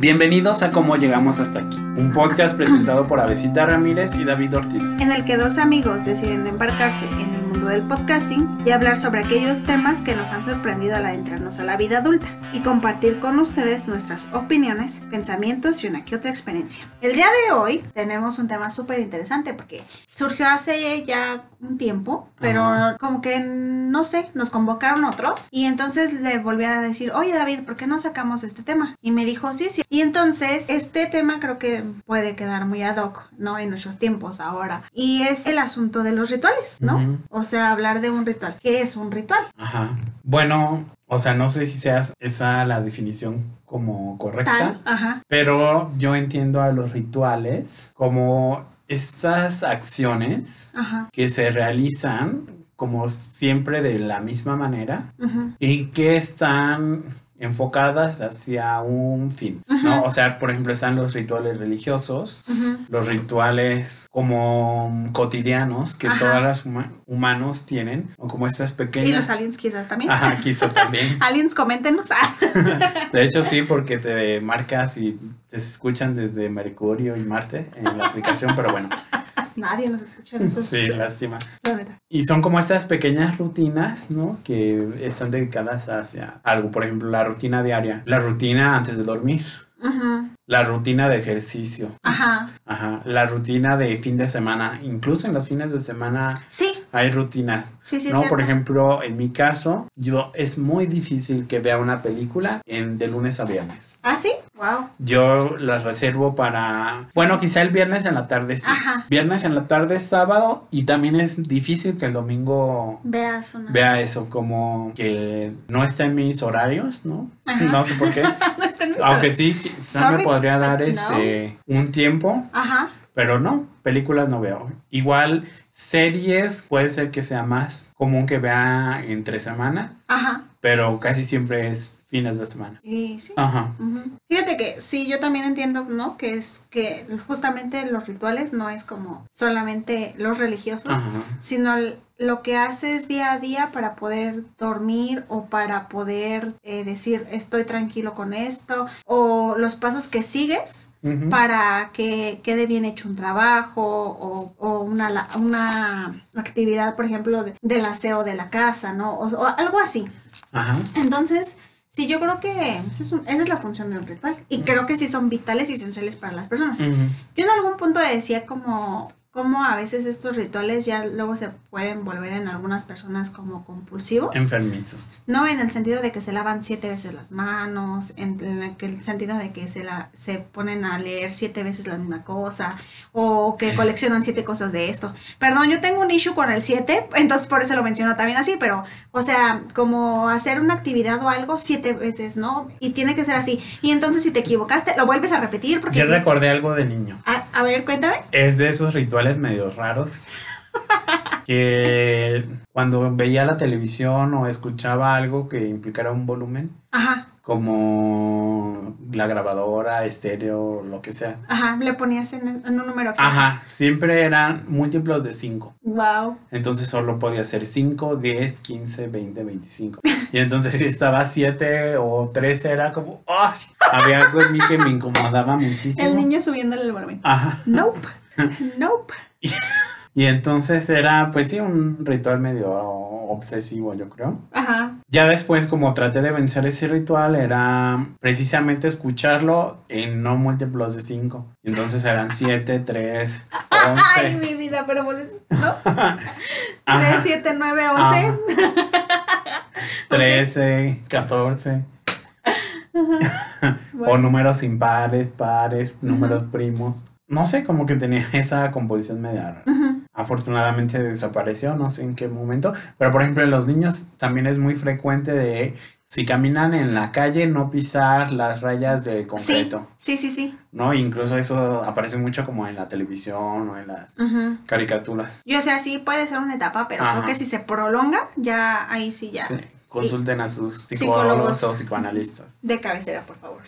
Bienvenidos a Cómo Llegamos Hasta Aquí, un podcast presentado por Avesita Ramírez y David Ortiz. en el que dos amigos deciden embarcarse en mundo del podcasting y hablar sobre aquellos temas que nos han sorprendido al adentrarnos a la vida adulta y compartir con ustedes nuestras opiniones, pensamientos y una que otra experiencia. El día de hoy tenemos un tema súper interesante porque surgió hace ya un tiempo, pero Ajá. como que no sé, nos convocaron otros y entonces le volví a decir, oye David, ¿por qué no sacamos este tema? Y me dijo, sí, sí. Y entonces este tema creo que puede quedar muy ad hoc, ¿no? En nuestros tiempos ahora. Y es el asunto de los rituales, ¿no? Ujú. O sea, hablar de un ritual. ¿Qué es un ritual? Ajá. Bueno, o sea, no sé si sea esa la definición como correcta, Tal, ajá. pero yo entiendo a los rituales como estas acciones Ajá. que se realizan como siempre de la misma manera ujú, y que están enfocadas hacia un fin, ¿no? O sea, por ejemplo, están los rituales religiosos, los rituales como cotidianos que Ajá. todos los huma- humanos tienen, o como estas Y los pequeñas... aliens quizás también. Ajá, quizá también. Aliens, coméntenos. De hecho, sí, porque te marcas y te escuchan desde Mercurio y Marte en la aplicación, pero bueno, Nadie nos escucha. Eso es sí, lástima. la verdad. Y son como estas pequeñas rutinas, ¿no? Que están dedicadas hacia algo, por ejemplo, la rutina diaria, la rutina antes de dormir, La rutina de ejercicio, Ajá. ajá, la rutina de fin de semana, incluso en los fines de semana Sí, hay rutinas. sí, sí. no, cierto. por ejemplo, en mi caso, yo es muy difícil que vea una película en de lunes a viernes. ¿Ah, sí? Wow. Yo las reservo para, bueno, quizá el viernes en la tarde sí. Ajá. Viernes en la tarde, sábado y también es difícil que el domingo Veas una. vea eso como que no está en mis horarios, ¿no? Ajá. No sé por qué. No Aunque sí, quizá me podría dar no. este un tiempo, Ajá. pero no, películas no veo. Igual series puede ser que sea más común que vea entre semana, Ajá. pero casi siempre es fines de semana. Y sí. Ajá. Fíjate que sí, yo también entiendo, ¿no? Que es que justamente los rituales no es como solamente los religiosos, Ajá. sino lo que haces día a día para poder dormir o para poder eh, decir estoy tranquilo con esto o los pasos que sigues para que quede bien hecho un trabajo o, o una, una actividad, por ejemplo, de- del aseo de la casa, ¿no? O, o algo así. Ajá. Entonces, sí, yo creo que esa es, un- esa es la función de un ritual. Y creo que sí son vitales y esenciales para las personas. Yo en algún punto decía como, como a veces estos rituales ya luego se pueden volver en algunas personas como compulsivos. Enfermizos. No en el sentido de que se lavan siete veces las manos, en el, sentido de que se, la, se ponen a leer siete veces la misma cosa, o que coleccionan siete cosas de esto. Perdón, yo tengo un issue con el siete, entonces por eso lo menciono también así, pero, o sea, como hacer una actividad o algo siete veces, ¿no? Y tiene que ser así. Y entonces si te equivocaste, lo vuelves a repetir porque... Yo recordé algo de niño. A, a ver, cuéntame. Es de esos rituales medio raros que cuando veía la televisión o escuchaba algo que implicara un volumen, Ajá, como la grabadora, estéreo, lo que sea. ajá, le ponías en, en un número exacto. Ajá, siempre eran múltiplos de 5. Wow. Entonces solo podía ser 5, 10, 15, 20, 25. Y entonces si estaba 7 o 13 era como, ¡ay! Había algo en mí que me incomodaba muchísimo. El niño subiéndole el volumen. Ajá. Nope. Nope. Y entonces era, pues sí, un ritual medio obsesivo, yo creo. Ajá. Ya después, como traté de vencer ese ritual, era precisamente escucharlo en no múltiplos de 5. Entonces eran 7, 3, Ay, 11. mi vida, pero vuelves, ¿no? Ajá. 3, 7, 9, 11. Ajá. 13, 14. O números impares, pares, números primos. No sé, como que tenía esa composición media. Afortunadamente desapareció, no sé en qué momento. Pero por ejemplo, en los niños también es muy frecuente de si caminan en la calle no pisar las rayas del concreto, sí, sí, sí. ¿no? Incluso eso aparece mucho como en la televisión o en las caricaturas. Y o sea, sí puede ser una etapa, pero Ajá. creo que si se prolonga, ya ahí sí ya. Sí, consulten a sus Psicólogos. psicólogos o psicoanalistas. De cabecera, por favor.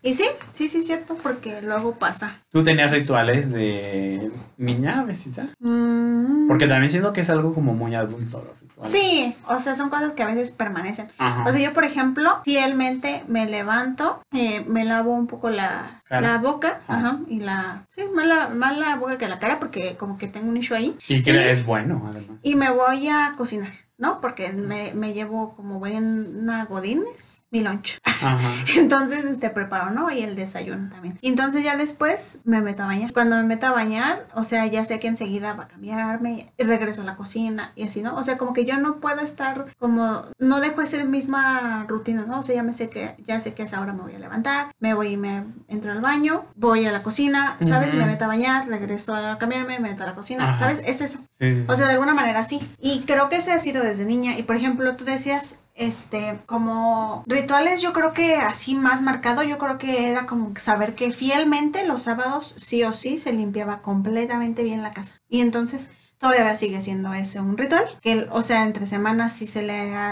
Y sí, sí, sí, es cierto, porque luego pasa. ¿Tú tenías rituales de niña, besita? Mm, Porque también siento que es algo como muy adulto los rituales. Sí, o sea, son cosas que a veces permanecen. Ajá. O sea, yo, por ejemplo, fielmente me levanto, eh, me lavo un poco la, la boca, Ajá. ajá, y la... Sí, más la, más la boca que la cara porque como que tengo un issue ahí. y que y- es bueno, además. Y me voy a cocinar, ¿no? Porque me, me llevo como una godines, mi lunch. Ajá. Entonces, este, preparo, ¿no? Y el desayuno también. Y entonces ya después me meto a bañar. Cuando me meto a bañar, o sea, ya sé que enseguida va a cambiarme, y regreso a la cocina y así, ¿no? O sea, como que yo no puedo estar como, no dejo esa misma rutina, ¿no? O sea, ya me sé que, ya sé que a esa hora me voy a levantar, me voy y me entro al baño, voy a la cocina, ¿sabes? Me meto a bañar, regreso a cambiarme, me meto a la cocina, Ajá. ¿sabes? Es eso. Sí, sí, O sea, de alguna manera sí. Y creo que ese ha sido desde niña. Y por ejemplo, tú decías, este, como rituales, yo creo que así más marcado, yo creo que era como saber que fielmente los sábados sí o sí se limpiaba completamente bien la casa. Y entonces todavía sigue siendo ese un ritual, que o sea, entre semanas sí se le da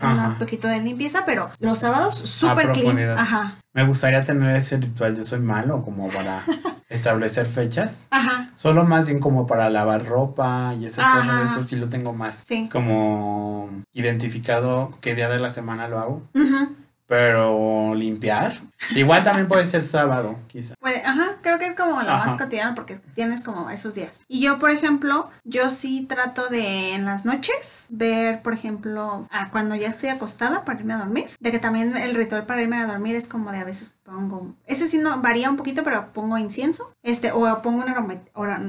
Ajá. un poquito de limpieza, pero los sábados súper clean. Ajá. Me gustaría tener ese ritual de soy malo como para establecer fechas. Ajá. Solo más bien como para lavar ropa y esas Ajá. cosas, eso sí lo tengo más. Sí. Como identificado qué día de la semana lo hago. Ujú. Pero limpiar. Igual también puede ser sábado, quizá. Puede, ajá, creo que es como lo más cotidiano porque tienes como esos días. Y yo, por ejemplo, yo sí trato de en las noches ver, por ejemplo, a cuando ya estoy acostada para irme a dormir, de que también el ritual para irme a dormir es como de a veces pongo, ese sí no varía un poquito, pero pongo incienso, este, o pongo un aroma,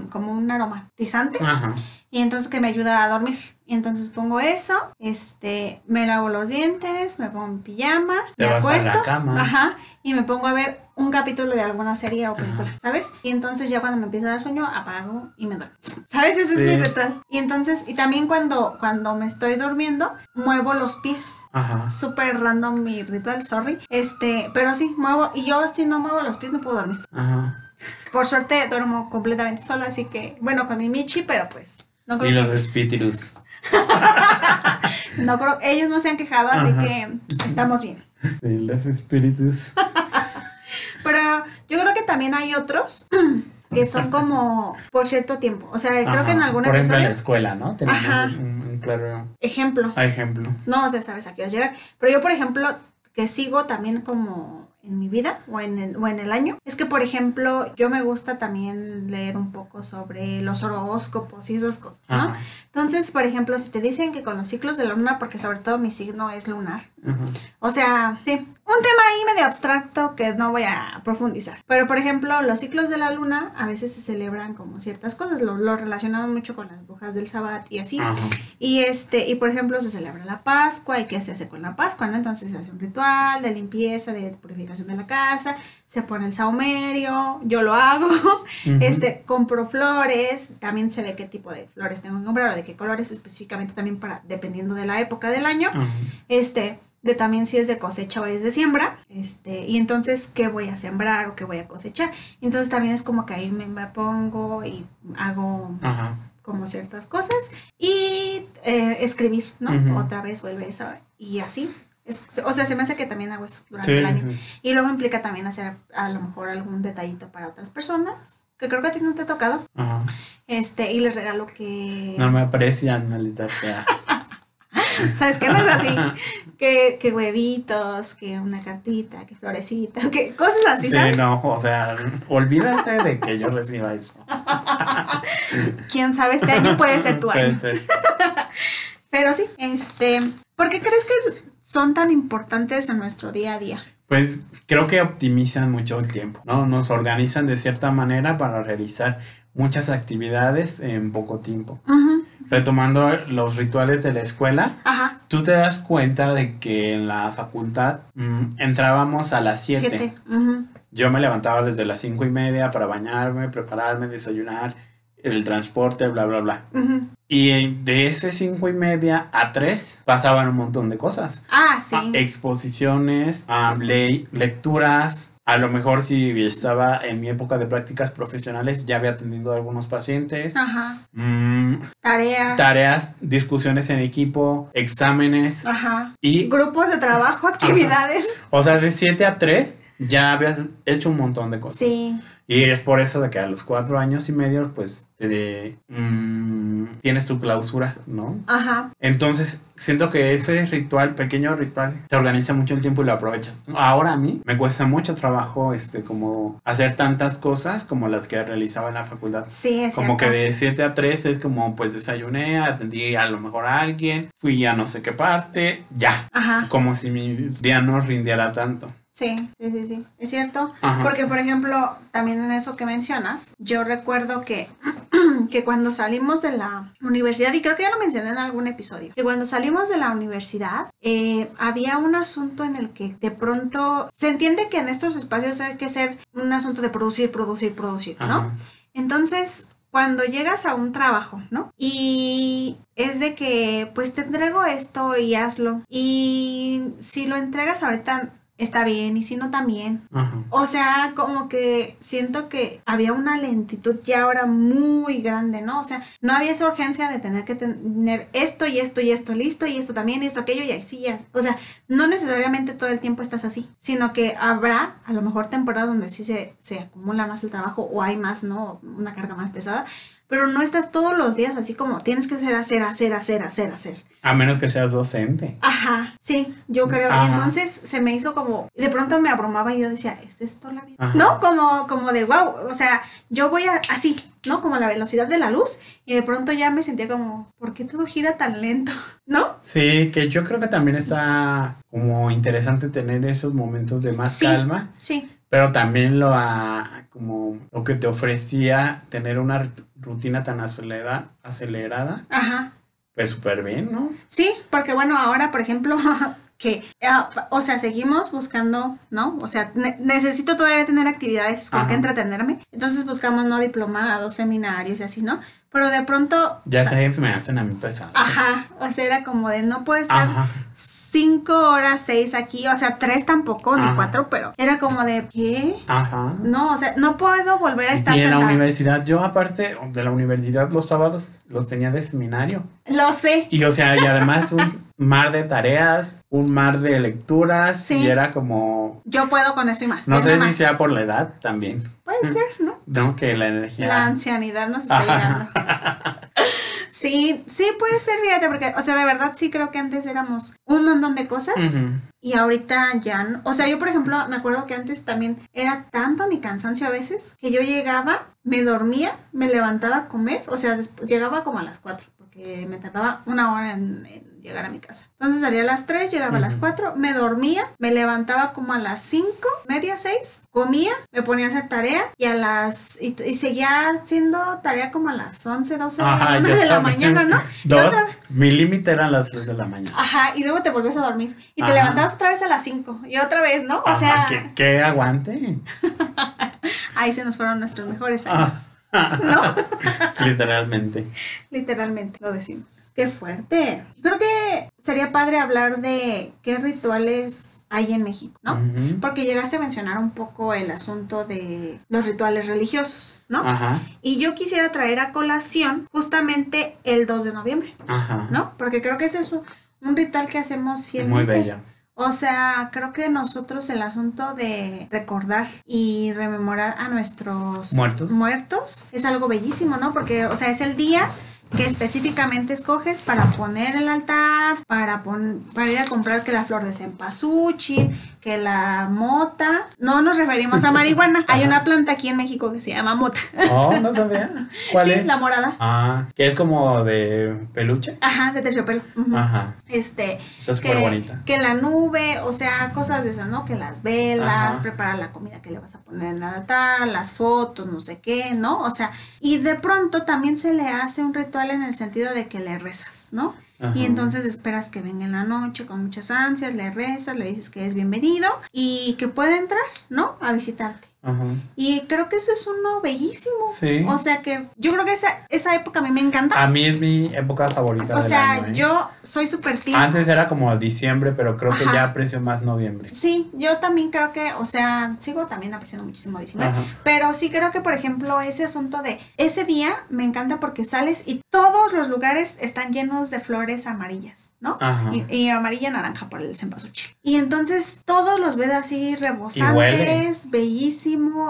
como un aromatizante Ajá. y entonces que me ayuda a dormir. Y entonces pongo eso, este, me lavo los dientes, me pongo mi pijama, Te me vas a la cama. ajá, y me pongo a ver un capítulo de alguna serie o película, ¿sabes? Y entonces ya cuando me empieza a dar sueño, apago y me duermo. ¿Sabes? Ese Sí. es mi ritual. Y entonces, y también cuando, cuando me estoy durmiendo, muevo los pies. Ajá. Súper random mi ritual, sorry. Este, pero sí, muevo, y yo si no muevo los pies no puedo dormir. Ajá. Por suerte duermo completamente sola, así que, bueno, con mi Michi, pero pues, no Y los espíritus. No creo, ellos no se han quejado, así Ajá. que estamos bien. Sí, los espíritus. Pero yo creo que también hay otros que son como por cierto tiempo. O sea, creo que en algún Por ejemplo, en la episodio, escuela, ¿no? Tenemos Ajá. un, un claro ejemplo, ejemplo. no, o sea, sabes a qué llegar. Pero yo, por ejemplo, que sigo también como en mi vida o en, el, o en el año, es que, por ejemplo, yo me gusta también leer un poco sobre los horóscopos y esas cosas, ¿no? Ajá. Entonces, por ejemplo, si te dicen que con los ciclos de la luna, porque sobre todo mi signo es lunar, Ajá. O sea, sí, un tema ahí medio abstracto que no voy a profundizar. Pero, por ejemplo, los ciclos de la luna a veces se celebran como ciertas cosas, lo, lo relacionamos mucho con las brujas del Sabbat y así. Ajá. Y este, y por ejemplo, se celebra la Pascua y qué se hace con la Pascua, ¿no? Entonces se hace un ritual de limpieza, de purificación de la casa, se pone el saumerio, yo lo hago, este, compro flores, también sé de qué tipo de flores tengo que comprar o de qué colores específicamente también para, dependiendo de la época del año Ajá. este, de también si es de cosecha o es de siembra, este, y entonces qué voy a sembrar o qué voy a cosechar. Entonces también es como que ahí me, me pongo y hago Ajá. como ciertas cosas y eh, escribir, ¿no? Otra vez vuelve eso y así. Es- o sea, se me hace que también hago eso durante Sí, el año. sí. Y luego implica también hacer a lo mejor algún detallito para otras personas, que creo que a ti no te ha tocado, Ajá. este, y les regalo que... No me aprecian, maldita sea. ¿Sabes qué? No es así. Que, que huevitos, que una cartita, que florecitas, que cosas así, Sí, ¿sabes? no, o sea, olvídate de que yo reciba eso. Quién sabe, este año puede ser tu Puede año. ser. Pero sí, este, ¿por qué crees que son tan importantes en nuestro día a día? Pues creo que optimizan mucho el tiempo, ¿no? Nos organizan de cierta manera para realizar muchas actividades en poco tiempo. Ujú, Retomando los rituales de la escuela, Ajá, tú te das cuenta de que en la facultad mm, entrábamos a las 7. siete. ujú, Yo me levantaba desde las cinco y media para bañarme, prepararme, desayunar, el transporte, bla, bla, bla. Y de ese cinco y media a 3 pasaban un montón de cosas. Ah, sí. Exposiciones, ley- lecturas. A lo mejor si estaba en mi época de prácticas profesionales ya había atendido a algunos pacientes. Ajá. Mm, Tareas. tareas, discusiones en equipo, exámenes. Ajá. Y, Grupos de trabajo, actividades. o sea, de 7 a 3 ya habías hecho un montón de cosas. Sí. Y es por eso de que a los cuatro años y medio, pues, te, mm, tienes tu clausura, ¿no? Ajá. Entonces, siento que ese ritual, pequeño ritual, te organiza mucho el tiempo y lo aprovechas. Ahora a mí me cuesta mucho trabajo, este, como hacer tantas cosas como las que realizaba en la facultad. Sí, es Como que de 7 a 3 es como, pues, desayuné, atendí a lo mejor a alguien, fui a no sé qué parte, ya. Ajá. Como si mi día no rindiera tanto. Sí, sí, sí, sí. Es cierto. Ajá. Porque, por ejemplo, también en eso que mencionas, yo recuerdo que, que cuando salimos de la universidad, y creo que ya lo mencioné en algún episodio, que cuando salimos de la universidad, eh, había un asunto en el que de pronto se entiende que en estos espacios hay que ser un asunto de producir, producir, producir, ¿no? Ajá. Entonces, cuando llegas a un trabajo, ¿no? Y es de que, pues te entrego esto y hazlo. Y si lo entregas ahorita, está bien, y si no, también. Ajá. O sea, como que siento que había una lentitud ya ahora muy grande, ¿no? O sea, no había esa urgencia de tener que tener esto y esto y esto listo y esto también y esto aquello y así ya. O sea, no necesariamente todo el tiempo estás así, sino que habrá a lo mejor temporadas donde sí se, se acumula más el trabajo o hay más, ¿no? Una carga más pesada. Pero no estás todos los días así como tienes que hacer, hacer, hacer, hacer, hacer, hacer. A menos que seas docente. Ajá, sí, yo creo. Ajá. Y entonces se me hizo como, de pronto me abrumaba y yo decía, ¿es esto la vida? Ajá. ¿No? Como, como de, wow, o sea, yo voy a- así, ¿no? Como a la velocidad de la luz y de pronto ya me sentía como, ¿por qué todo gira tan lento? ¿No? Sí, que yo creo que también está como interesante tener esos momentos de más Sí. calma, Sí, pero también lo a- como lo que te ofrecía tener una rutina tan acelerada, acelerada ajá. pues súper bien, ¿no? Sí, porque bueno, ahora, por ejemplo, que, ah, o sea, seguimos buscando, ¿no? O sea, ne- necesito todavía tener actividades con Ajá. que entretenerme. Entonces buscamos, ¿no? Diplomados, seminarios y así, ¿no? Pero de pronto, Ya sé, me hacen a mí pesado. ajá, o sea, era como de no puedo estar Ajá. Cinco horas, seis aquí, o sea, tres tampoco, ni cuatro, pero era como de, ¿qué? Ajá. No, o sea, no puedo volver a estar Y en la universidad, yo aparte de la universidad, los sábados los tenía de seminario. Lo sé. Y o sea, y además un mar de tareas, un mar de lecturas, Sí. y era como, Yo puedo con eso y más. no sé si sea por la edad también, Puede ser, ¿no? ¿no? Que la energía... La ancianidad nos está Ajá. llegando. Sí, sí puede ser, fíjate, porque, o sea, de verdad sí creo que antes éramos un montón de cosas y ahorita ya no. O sea, yo, por ejemplo, me acuerdo que antes también era tanto mi cansancio a veces que yo llegaba, me dormía, me levantaba a comer, o sea, llegaba como a las 4 porque me tardaba una hora en, en llegar a mi casa. Entonces salía a las 3, llegaba a las Ujú. 4, me dormía, me levantaba como a las 5, media 6, comía, me ponía a hacer tarea y a las y, y seguía haciendo tarea como a las 11, 12 de la, Ajá, yo de la mañana, ¿no? Dos, otra- mi límite eran las 3 de la mañana. Ajá, y luego te volvías a dormir. Y te Ajá. levantabas otra vez a las 5 y otra vez, ¿no? O Ajá, sea, que, que aguante. ahí se nos fueron nuestros mejores Ah, años. ¿No? literalmente. Literalmente lo decimos. Qué fuerte. Creo que sería padre hablar de qué rituales hay en México, ¿no? Porque llegaste a mencionar un poco el asunto de los rituales religiosos, ¿no? Ajá, Y yo quisiera traer a colación justamente el 2 de noviembre, ajá. ¿no? Porque creo que ese es un, un ritual que hacemos fielmente. Muy bella. O sea, creo que nosotros el asunto de recordar y rememorar a nuestros Muertos. muertos es algo bellísimo, ¿no? Porque, o sea, es el día que específicamente escoges para poner el altar, para, pon- para ir a comprar que la flor de cempasúchil, que la mota. No nos referimos a marihuana. Hay una planta aquí en México que se llama mota. Oh, no sabía. ¿Cuál sí, es? la morada. Ah, que es como de peluche. Ajá, de terciopelo. Ujú. Ajá. Este, Está súper que, bonita. que la nube, o sea, cosas de esas, ¿no? Que las velas, Ajá. preparar la comida que le vas a poner en el altar, las fotos, no sé qué, ¿no? O sea, y de pronto también se le hace un ritual en el sentido de que le rezas, ¿no? Ajá. Y entonces esperas que venga en la noche con muchas ansias, le rezas, le dices que es bienvenido y que puede entrar, ¿no? A visitarte. Ajá. Y creo que eso es uno bellísimo. Sí. O sea que yo creo que esa, esa época a mí me encanta. A mí es mi época favorita o del sea, año, ¿eh? yo soy súper team. Antes era como diciembre, pero creo que ya aprecio más noviembre. Sí, yo también creo que, o sea, sigo también apreciando muchísimo diciembre. Ajá. Pero sí creo que, por ejemplo, ese asunto de ese día me encanta porque sales y todos los lugares están llenos de flores amarillas, ¿no? Ajá. Y, y amarilla naranja por el cempasúchil. Y entonces todos los ves así rebosantes,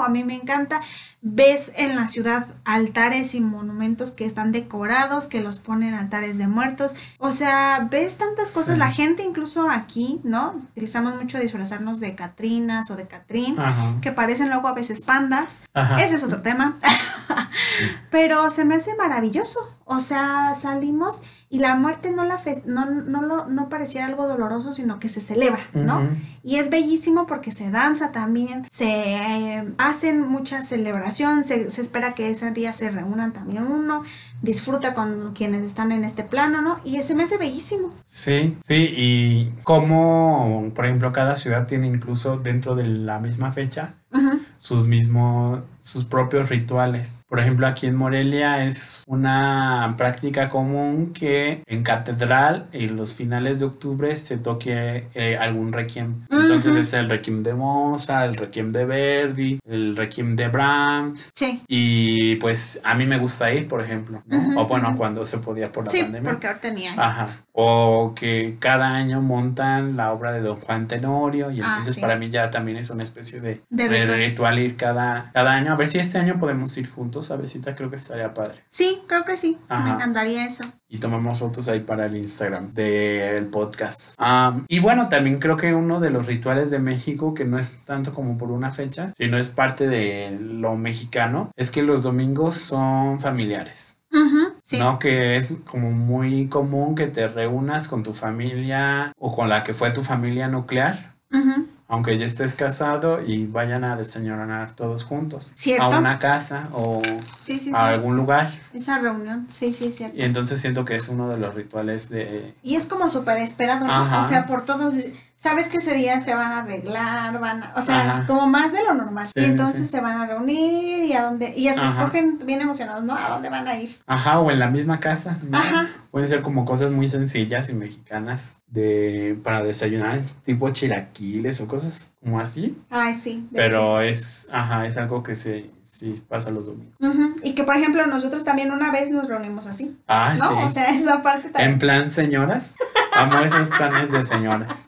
a mí me encanta. Ves en la ciudad altares y monumentos que están decorados, que los ponen altares de muertos. O sea, ves tantas cosas. Sí. La gente incluso aquí, ¿no? Utilizamos mucho disfrazarnos de Catrinas o de Catrín, que parecen luego a veces pandas. Ajá. Ese es otro tema. Pero se me hace maravilloso. O sea, salimos y la muerte no la fe- no, no, lo, no pareciera algo doloroso, sino que se celebra, ¿no? Ujú. Y es bellísimo porque se danza también, se eh, hacen mucha celebración, se, se espera que ese día se reúnan también uno, disfruta con quienes están en este plano, ¿no? Y se me hace bellísimo. Sí, sí, y como, por ejemplo, cada ciudad tiene incluso dentro de la misma fecha Ujú. Sus mismos, sus propios rituales. Por ejemplo, aquí en Morelia es una práctica común que en catedral en los finales de octubre se toque eh, algún requiem. Entonces Ujú. es el requiem de Mozart, el requiem de Verdi, el requiem de Brahms. Sí. Y pues a mí me gusta ir, por ejemplo, ¿no? Ujú, o bueno, cuando se podía por la Sí, pandemia. porque ahora tenía. Ajá. O que cada año montan la obra de Don Juan Tenorio y Ah, entonces sí. para mí ya también es una especie de, De de ritual. Ritual ir cada, cada año. A ver si este año podemos ir juntos, a visita creo que estaría padre. Sí, creo que sí. Ajá. Me encantaría eso. Y tomamos fotos ahí para el Instagram del podcast. Am, y bueno, también creo que uno de los rituales de México, que no es tanto como por una fecha, sino es parte de lo mexicano, es que los domingos son familiares. Ujú, Sí. ¿no? Que es como muy común que te reúnas con tu familia o con la que fue tu familia nuclear, Ujú. Aunque ya estés casado y vayan a desayunar todos juntos. Cierto. A una casa o Sí, sí, sí. a algún lugar. Esa reunión, sí, sí, es cierto. Y entonces siento que es uno de los rituales de... Y es como súper esperado, ¿no? O sea, por todos, sabes que ese día se van a arreglar, van a, o sea, Ajá. como más de lo normal. Sí, y entonces sí. se van a reunir y a dónde, y hasta Ajá. escogen bien emocionados, ¿no? ¿A dónde van a ir? Ajá, o en la misma casa. ¿no? Ajá. Pueden ser como cosas muy sencillas y mexicanas de para desayunar, tipo chilaquiles o cosas como así. Ay, sí. de Pero hecho, sí, es, ajá, es algo que se sí pasa los domingos. Ujú. Y que, por ejemplo, nosotros también una vez nos reunimos así, Ah, ¿no? sí. O sea, esa parte En también. plan señoras. Amo esos planes de señoras.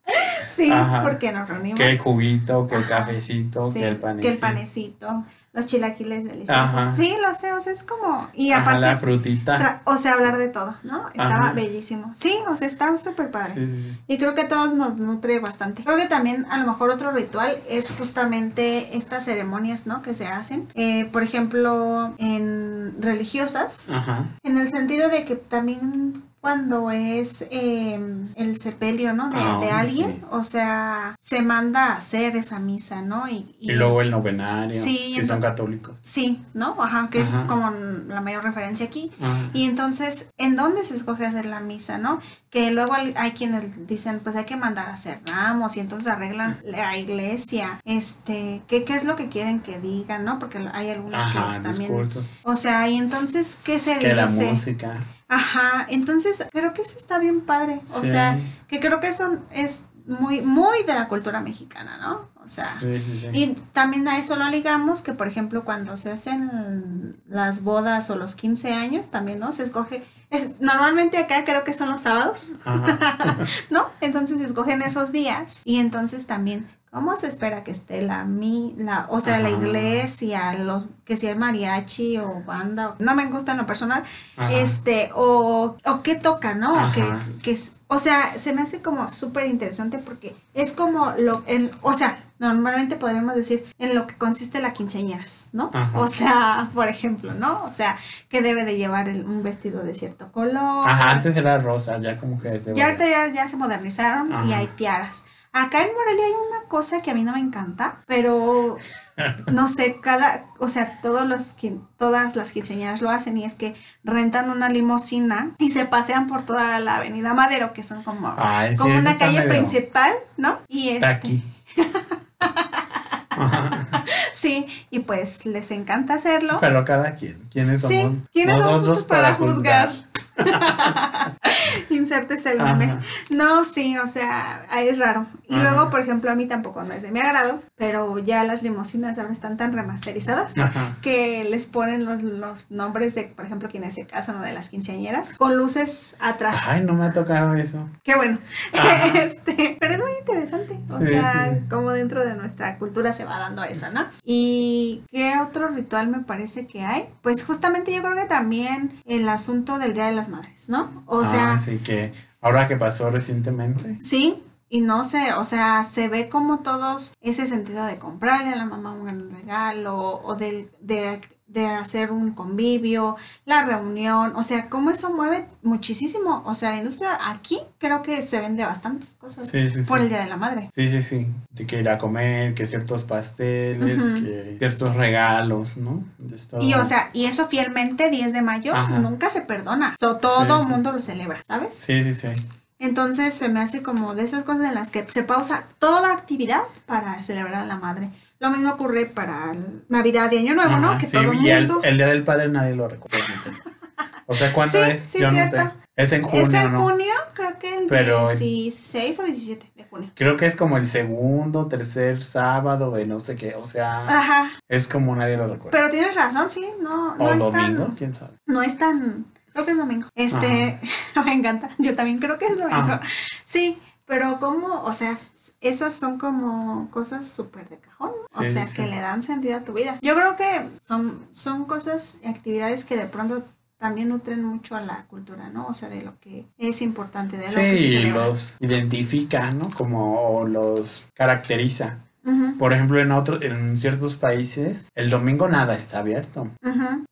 Sí, Ajá. porque nos reunimos. Que el juguito, que el cafecito, Sí, que el panecito. que el panecito, los chilaquiles deliciosos. Ajá. Sí, lo sé, o sea, es como... Y aparte, la frutita. o sea, hablar de todo, ¿no? Estaba bellísimo. Sí, o sea, estaba súper padre. Sí, sí, sí. Y creo que a todos nos nutre bastante. Creo que también a lo mejor otro ritual es justamente estas ceremonias, ¿no? Que se hacen. Eh, por ejemplo, en religiosas, Ajá. en el sentido de que también cuando es eh, el sepelio, ¿no? De, Ah, de alguien, sí. o sea, se manda a hacer esa misa, ¿no? Y, Y luego el novenario. Sí, si son católicos. Sí, ¿no? Ajá, que Ajá. es como la mayor referencia aquí. Ajá. Y entonces, ¿en dónde se escoge hacer la misa, no? Que luego hay, quienes dicen, pues hay que mandar a hacer ramos y entonces arreglan la iglesia, este, ¿qué, qué es lo que quieren que digan, no? Porque hay algunos Ajá, que también... discursos. O sea, y entonces, ¿qué se Que la dice? música. Ajá, entonces creo que eso está bien padre. O sea, que creo que eso es muy, muy de la cultura mexicana, ¿no? O sea, Sí, sí, sí. y también a eso lo ligamos que, por ejemplo, cuando se hacen las bodas o los 15 años, también, ¿no? Se escoge, es, normalmente acá creo que son los sábados. ¿no? Entonces se escogen esos días y entonces también, ¿cómo se espera que esté la, mi, la o sea, la iglesia, los, que si hay mariachi o banda, no me gusta en lo personal, Ajá. este, o, o qué toca, ¿no? O, que, que es- o sea, se me hace como súper interesante porque es como lo, el, o sea, normalmente podríamos decir en lo que consiste la quinceañeras, ¿no? Ajá. O sea, por ejemplo, ¿no? O sea, que debe de llevar el- un vestido de cierto color. Ajá, antes era rosa, ya como que se Ya ahorita ya, ya se modernizaron y hay tiaras. Acá en Morelia hay una cosa que a mí no me encanta, pero no sé, cada, o sea, todos los todas las quinceañeras lo hacen y es que rentan una limusina y se pasean por toda la Avenida Madero, que son como, Ay, como una calle medio principal, ¿no? Y este, aquí. Sí, y pues les encanta hacerlo. Pero cada quien. ¿Quiénes somos? Sí, ¿quiénes somos nosotros para juzgar? Insertes el meme. Ajá. No, sí, o sea, es raro. Y Ajá. luego, por ejemplo, a mí tampoco no es de mi agrado, pero ya las limusinas ahora están tan remasterizadas Ajá. que les ponen los, los nombres de, por ejemplo, quienes se casan o de las quinceañeras con luces atrás. Ay, no me ha tocado eso. Qué bueno. Este, pero es muy interesante. O Sí, sea, sí. como dentro de nuestra cultura se va dando eso, ¿no? ¿Y qué otro ritual me parece que hay? Pues justamente yo creo que también el asunto del Día de las Madres, ¿no? O sea, Ah, sí que ahora que pasó recientemente. sí. Y no sé, o sea, se ve como todos ese sentido de comprarle a la mamá un regalo o de, de, de hacer un convivio, la reunión, o sea, cómo eso mueve muchísimo. O sea, la industria aquí creo que se vende bastantes cosas Sí, sí, sí. por el Día de la Madre. Sí, sí, sí. De que ir a comer, que ciertos pasteles, que ciertos regalos, ¿no? Esto- Y o sea, y eso fielmente 10 de mayo Ajá. nunca se perdona. To- todo el mundo lo celebra, ¿sabes? Sí, sí, sí. Entonces se me hace como de esas cosas en las que se pausa toda actividad para celebrar a la madre. Lo mismo ocurre para el Navidad y Año Nuevo, ¿no? Que sí, todo el y el, mundo... el Día del Padre nadie lo recuerda. O sea, ¿cuánto Sí, es? sí, Yo no sé. cierto. Es en junio, es en ¿no? junio, creo que el Pero- 16 o 17 de junio. Creo que es como el segundo, tercer sábado de no sé qué. O sea, Ajá, es como nadie lo recuerda. pero tienes razón, sí, no, no o es domingo, tan... quién sabe. No es tan. Creo que es domingo. Este. me encanta. Yo también creo que es domingo. Ajá. Sí, pero como, o sea, esas son como cosas súper de cajón. ¿no? O sea, sí, que le dan sentido a tu vida. Yo creo que son, son cosas y actividades que de pronto también nutren mucho a la cultura, ¿no? O sea, de lo que es importante, de lo Sí, que se celebra. los identifica, ¿no? Como o los caracteriza. Por ejemplo, en otros, en ciertos países, el domingo nada está abierto.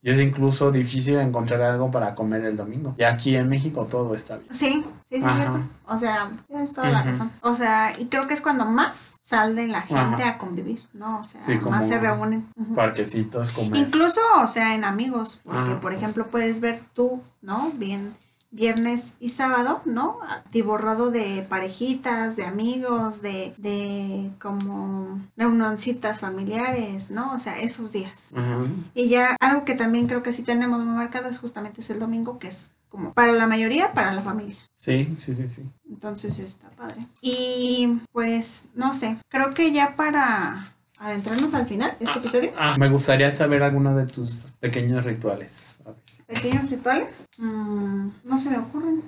Y es incluso difícil encontrar algo para comer el domingo. Y aquí en México todo está bien. Sí, sí, sí, es cierto. O sea, tienes toda la razón. O sea, y creo que es cuando más sale la gente Ajá. a convivir, ¿no? O sea, Sí, más se reúnen. Parquecitos, comer. Incluso, o sea, en amigos, porque Ajá. por ejemplo puedes ver tú, ¿no? Bien, viernes y sábado, ¿no? Atiborrado de parejitas, de amigos, de, de como reunioncitas familiares, ¿no? O sea, esos días. Ajá. Y ya algo que también creo que sí tenemos muy marcado es justamente es el domingo, que es como para la mayoría, para la familia. Sí, sí, sí, sí. Entonces está padre. Y pues, no sé, creo que ya para adentrarnos al final de este episodio, Ah, me gustaría saber alguno de tus pequeños rituales. A ver si- pequeños rituales, mm, no se me ocurren.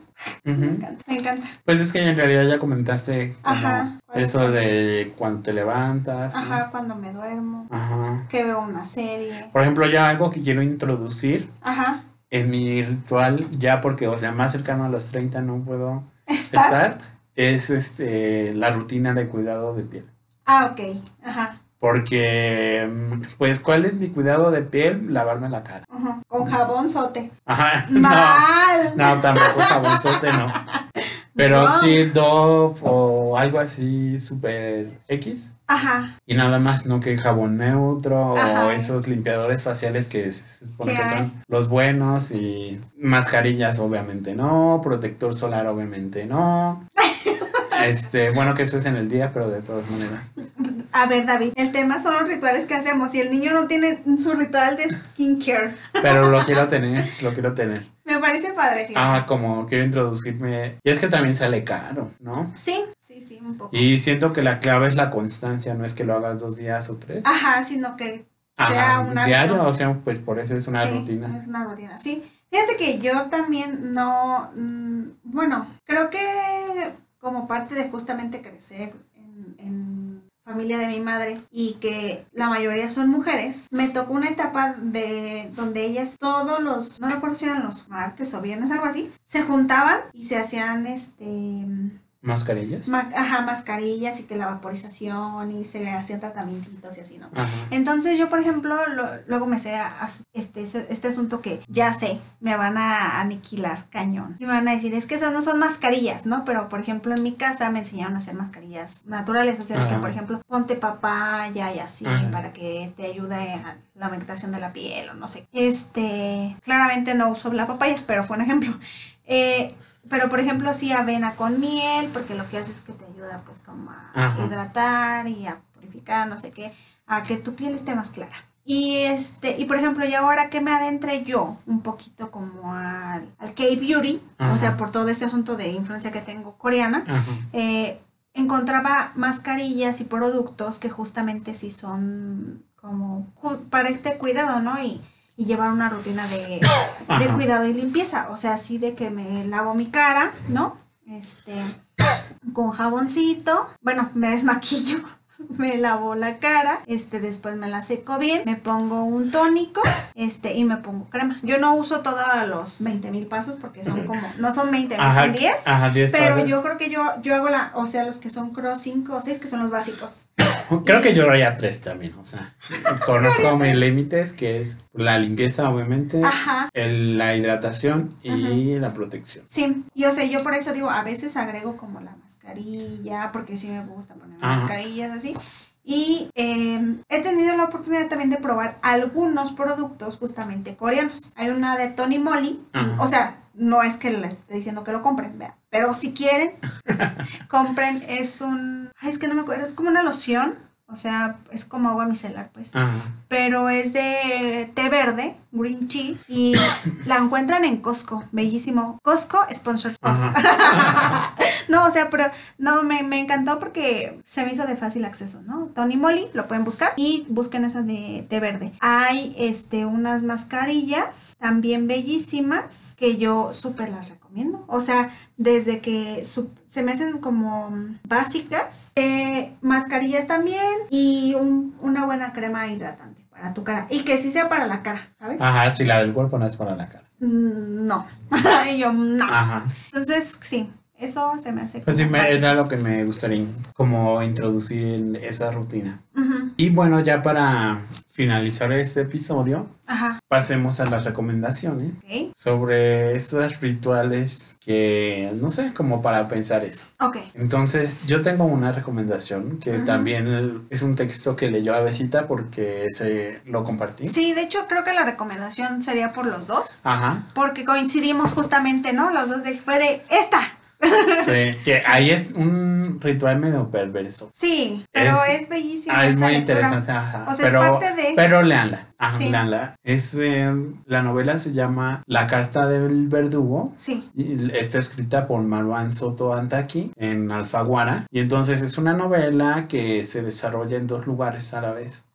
Me encanta, me encanta. Pues es que en realidad ya comentaste Ajá. eso de cuando te levantas. ¿no? Ajá, cuando me duermo, Ajá. que veo una serie. Por ejemplo, ya algo que quiero introducir Ajá. en mi ritual, ya porque, o sea, más cercano a los 30 no puedo ¿Está? estar, es este la rutina de cuidado de piel. Ah, ok. Ajá. Porque, pues, ¿cuál es mi cuidado de piel? Lavarme la cara. Ajá. Con jabón sote. Ajá. No, Mal. no, tampoco jabonzote, no. Pero No. sí Dove o algo así super X. Ajá. Y nada más, no que jabón neutro o esos limpiadores faciales que se supone ¿Qué que son los buenos y mascarillas obviamente no, protector solar obviamente no. Este, bueno que eso es en el día, pero de todas maneras. A ver, David, el tema son los rituales que hacemos. Si el niño no tiene su ritual de skincare, Pero lo quiero tener, lo quiero tener. me parece padre. fíjate. Ah, como quiero introducirme. Y es que también sale caro, ¿no? Sí, sí, sí, un poco. Y siento que la clave es la constancia, no es que lo hagas dos días o tres. Ajá, sino que Ajá, sea un diario, hábito. o sea, pues por eso es una Sí, rutina. Es una rutina, sí. Fíjate que yo también no, mm, bueno, creo que como parte de justamente crecer en, en familia de mi madre y que la mayoría son mujeres, me tocó una etapa de donde ellas todos los, no recuerdo si eran los martes o viernes, algo así, se juntaban y se hacían este ¿Mascarillas? ma- ajá, mascarillas y que la vaporización y se hacían tratamientos y así, ¿no? Ajá. Entonces yo, por ejemplo, lo- luego me sé este, este asunto que ya sé, me van a aniquilar cañón. Y me van a decir, es que esas no son mascarillas, ¿no? Pero, por ejemplo, en mi casa me enseñaron a hacer mascarillas naturales, o sea, que, por ejemplo, ponte papaya y así, Ajá. para que te ayude a la humectación de la piel o no sé. Este, claramente no uso la papaya, pero fue un ejemplo. Eh, pero por ejemplo sí avena con miel, porque lo que hace es que te ayuda pues como a Ajá. hidratar y a purificar, no sé qué. a que tu piel esté más clara. Y este, y por ejemplo, y ahora que me adentré yo un poquito como al, al K-Beauty, o sea, por todo este asunto de influencia que tengo coreana, eh, encontraba mascarillas y productos que justamente sí son como para este cuidado, ¿no? Y, y llevar una rutina de, de cuidado y limpieza, o sea, así de que me lavo mi cara, ¿no? Este, con jaboncito, bueno, me desmaquillo. Me lavo la cara, este, después me la seco bien, me pongo un tónico, este, y me pongo crema. Yo no uso todos los 20 mil pasos porque son como, no son 20 mil, son 10. Ajá, 10 Pero pasos. yo creo que yo, yo hago la, o sea, los que son cross 5 o 6, que son los básicos. Creo que yo haría tres también, o sea, conozco mis límites, que es la limpieza, obviamente, Ajá. el- la hidratación y la protección. Sí, y o sea, yo por eso digo, a veces agrego como la mascarilla, porque sí me gusta poner mascarillas así. Y eh, he tenido la oportunidad también de probar algunos productos justamente coreanos. Hay una de Tony Moly, Ajá. o sea, no es que les esté diciendo que lo compren, vean, pero si quieren, compren, es un, ay, es que no me acuerdo, es como una loción, o sea, es como agua micelar, pues. Ajá. pero es de té verde, green tea, y la encuentran en Costco, bellísimo. Costco, sponsor no, o sea, pero no, me, me encantó porque se me hizo de fácil acceso, ¿no? Tony Moly, lo pueden buscar y busquen esa de té verde. Hay este, unas mascarillas también bellísimas que yo súper las recomiendo. O sea, desde que su- se me hacen como básicas, eh, mascarillas también y un- una buena crema hidratante para tu cara. Y que sí sea para la cara, ¿sabes? Ajá, si la del cuerpo no es para la cara. Mm, No. y yo, no. Ajá. Entonces, sí, eso se me hace Pues sí, me- era lo que me gustaría como introducir en esa rutina. Ujú, Y bueno, ya para finalizar este episodio, Ajá, pasemos a las recomendaciones sobre estos rituales que, no sé, como para pensar eso. Ok. Entonces, yo tengo una recomendación que Ajá. también es un texto que leyó a Besita porque se lo compartí. Sí, de hecho creo que la recomendación sería por los dos, Ajá. porque coincidimos justamente, ¿no? Los dos de, fue de esta. Sí, que ahí es un ritual medio perverso. Sí, pero Es- es, bellísima. Ah, es muy lectura. interesante, ajá. O sea, es pero, parte de- pero leanla, ajá, Sí. leanla. Es, eh, la novela se llama La carta del verdugo. Sí, y Está escrita por Marwan Soto Antaki en Alfaguara. Y entonces es una novela que se desarrolla en dos lugares a la vez.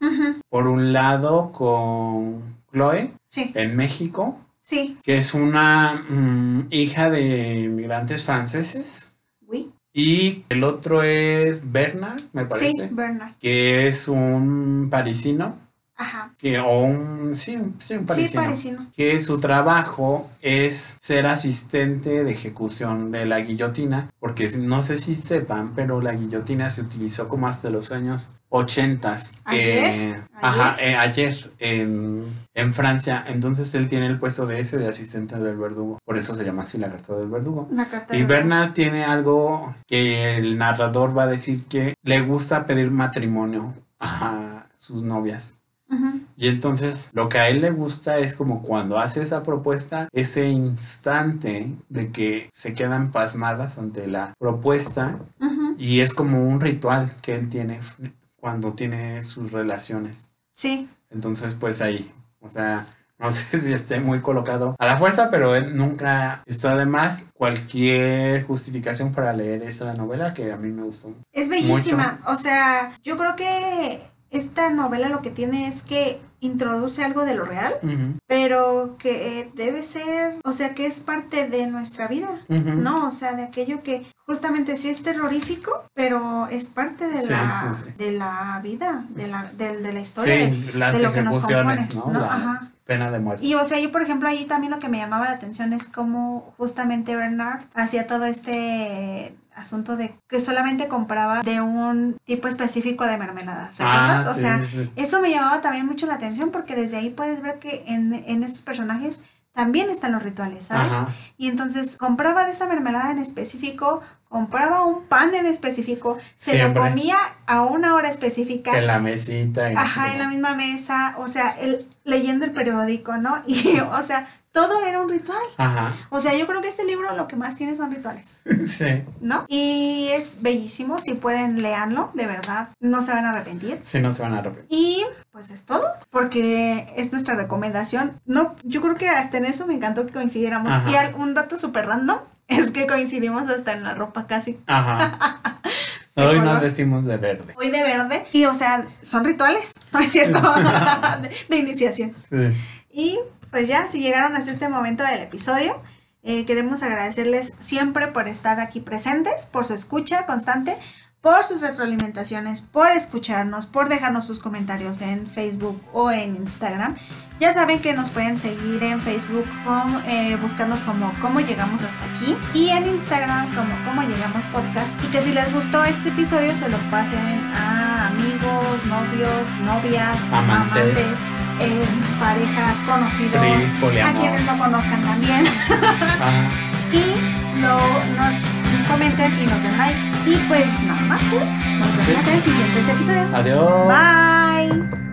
Por un lado con Chloe sí, en México, sí. que es una mm, hija de inmigrantes franceses. Oui. Y el otro es Bernard, me Sí, parece, Bernard. que es un parisino, Ajá. que, o un, sí, sí, un Sí, parisino, parisino. que su trabajo es ser asistente de ejecución de la guillotina, porque no sé si sepan, pero la guillotina se utilizó como hasta los años 80. ¿Ayer? Ajá, eh, ayer en, en Francia. Entonces él tiene el puesto de ese de asistente del verdugo. Por eso se llama así la carta del verdugo. Carta Y Bernard tiene algo que el narrador va a decir que le gusta pedir matrimonio a sus novias. Y entonces lo que a él le gusta es como cuando hace esa propuesta, ese instante de que se quedan pasmadas ante la propuesta y es como un ritual que él tiene cuando tiene sus relaciones. Sí, Entonces pues ahí, o sea, no sé si esté muy colocado a la fuerza, pero él nunca está de más cualquier justificación para leer esa novela que a mí me gustó. es bellísima. O sea, yo creo que esta novela lo que tiene es que introduce algo de lo real, pero que eh, debe ser, o sea, que es parte de nuestra vida. No, o sea, de aquello que justamente sí es terrorífico, pero es parte de, Sí, la, sí, sí. de la vida, de la, de, de la historia. de- Sí, las de lo que nos ejecuciones, compones, ¿no? ¿no? La Ajá. pena de muerte. Y o sea, yo por ejemplo ahí también lo que me llamaba la atención es cómo justamente Bernard hacía todo este asunto de que solamente compraba de un tipo específico de mermeladas, ¿recuerdas? o Ah, sí, sea, sí, eso me llamaba también mucho la atención porque desde ahí puedes ver que en, en estos personajes también están los rituales, ¿sabes? Ajá. Y entonces compraba de esa mermelada en específico compraba un pan en específico, se Siempre. lo comía a una hora específica. En la mesita. sé Ajá, en la misma mesa, o sea, el, leyendo el periódico, ¿no? Y, o sea, todo era un ritual. Ajá. O sea, yo creo que este libro lo que más tiene son rituales, Sí. ¿no? Y es bellísimo, si pueden, leanlo, de verdad, no se van a arrepentir. Sí, no se van a arrepentir. Y pues es todo, porque es nuestra recomendación. No, yo creo que hasta en eso me encantó que coincidiéramos. Ajá. Y un dato súper random es que coincidimos hasta en la ropa casi. Ajá. Hoy color. nos vestimos de verde. Hoy de verde. Y o sea, son rituales, ¿no es cierto? de, de iniciación. Sí. Y pues ya, si llegaron hasta este momento del episodio, eh, queremos agradecerles siempre por estar aquí presentes, por su escucha constante, por sus retroalimentaciones, por escucharnos, por dejarnos sus comentarios en Facebook o en Instagram. Ya saben que nos pueden seguir en Facebook, como, eh, buscarnos como Cómo Llegamos Hasta Aquí y en Instagram como Cómo Llegamos Podcast. Y que si les gustó este episodio se lo pasen a amigos, novios, novias, Amantes. amantes, eh, parejas, conocidos, a quienes no conozcan también. Ajá. y lo, nos comenten y nos den like. Y pues nada más, nos vemos Sí. en siguientes episodios. Adiós. Bye.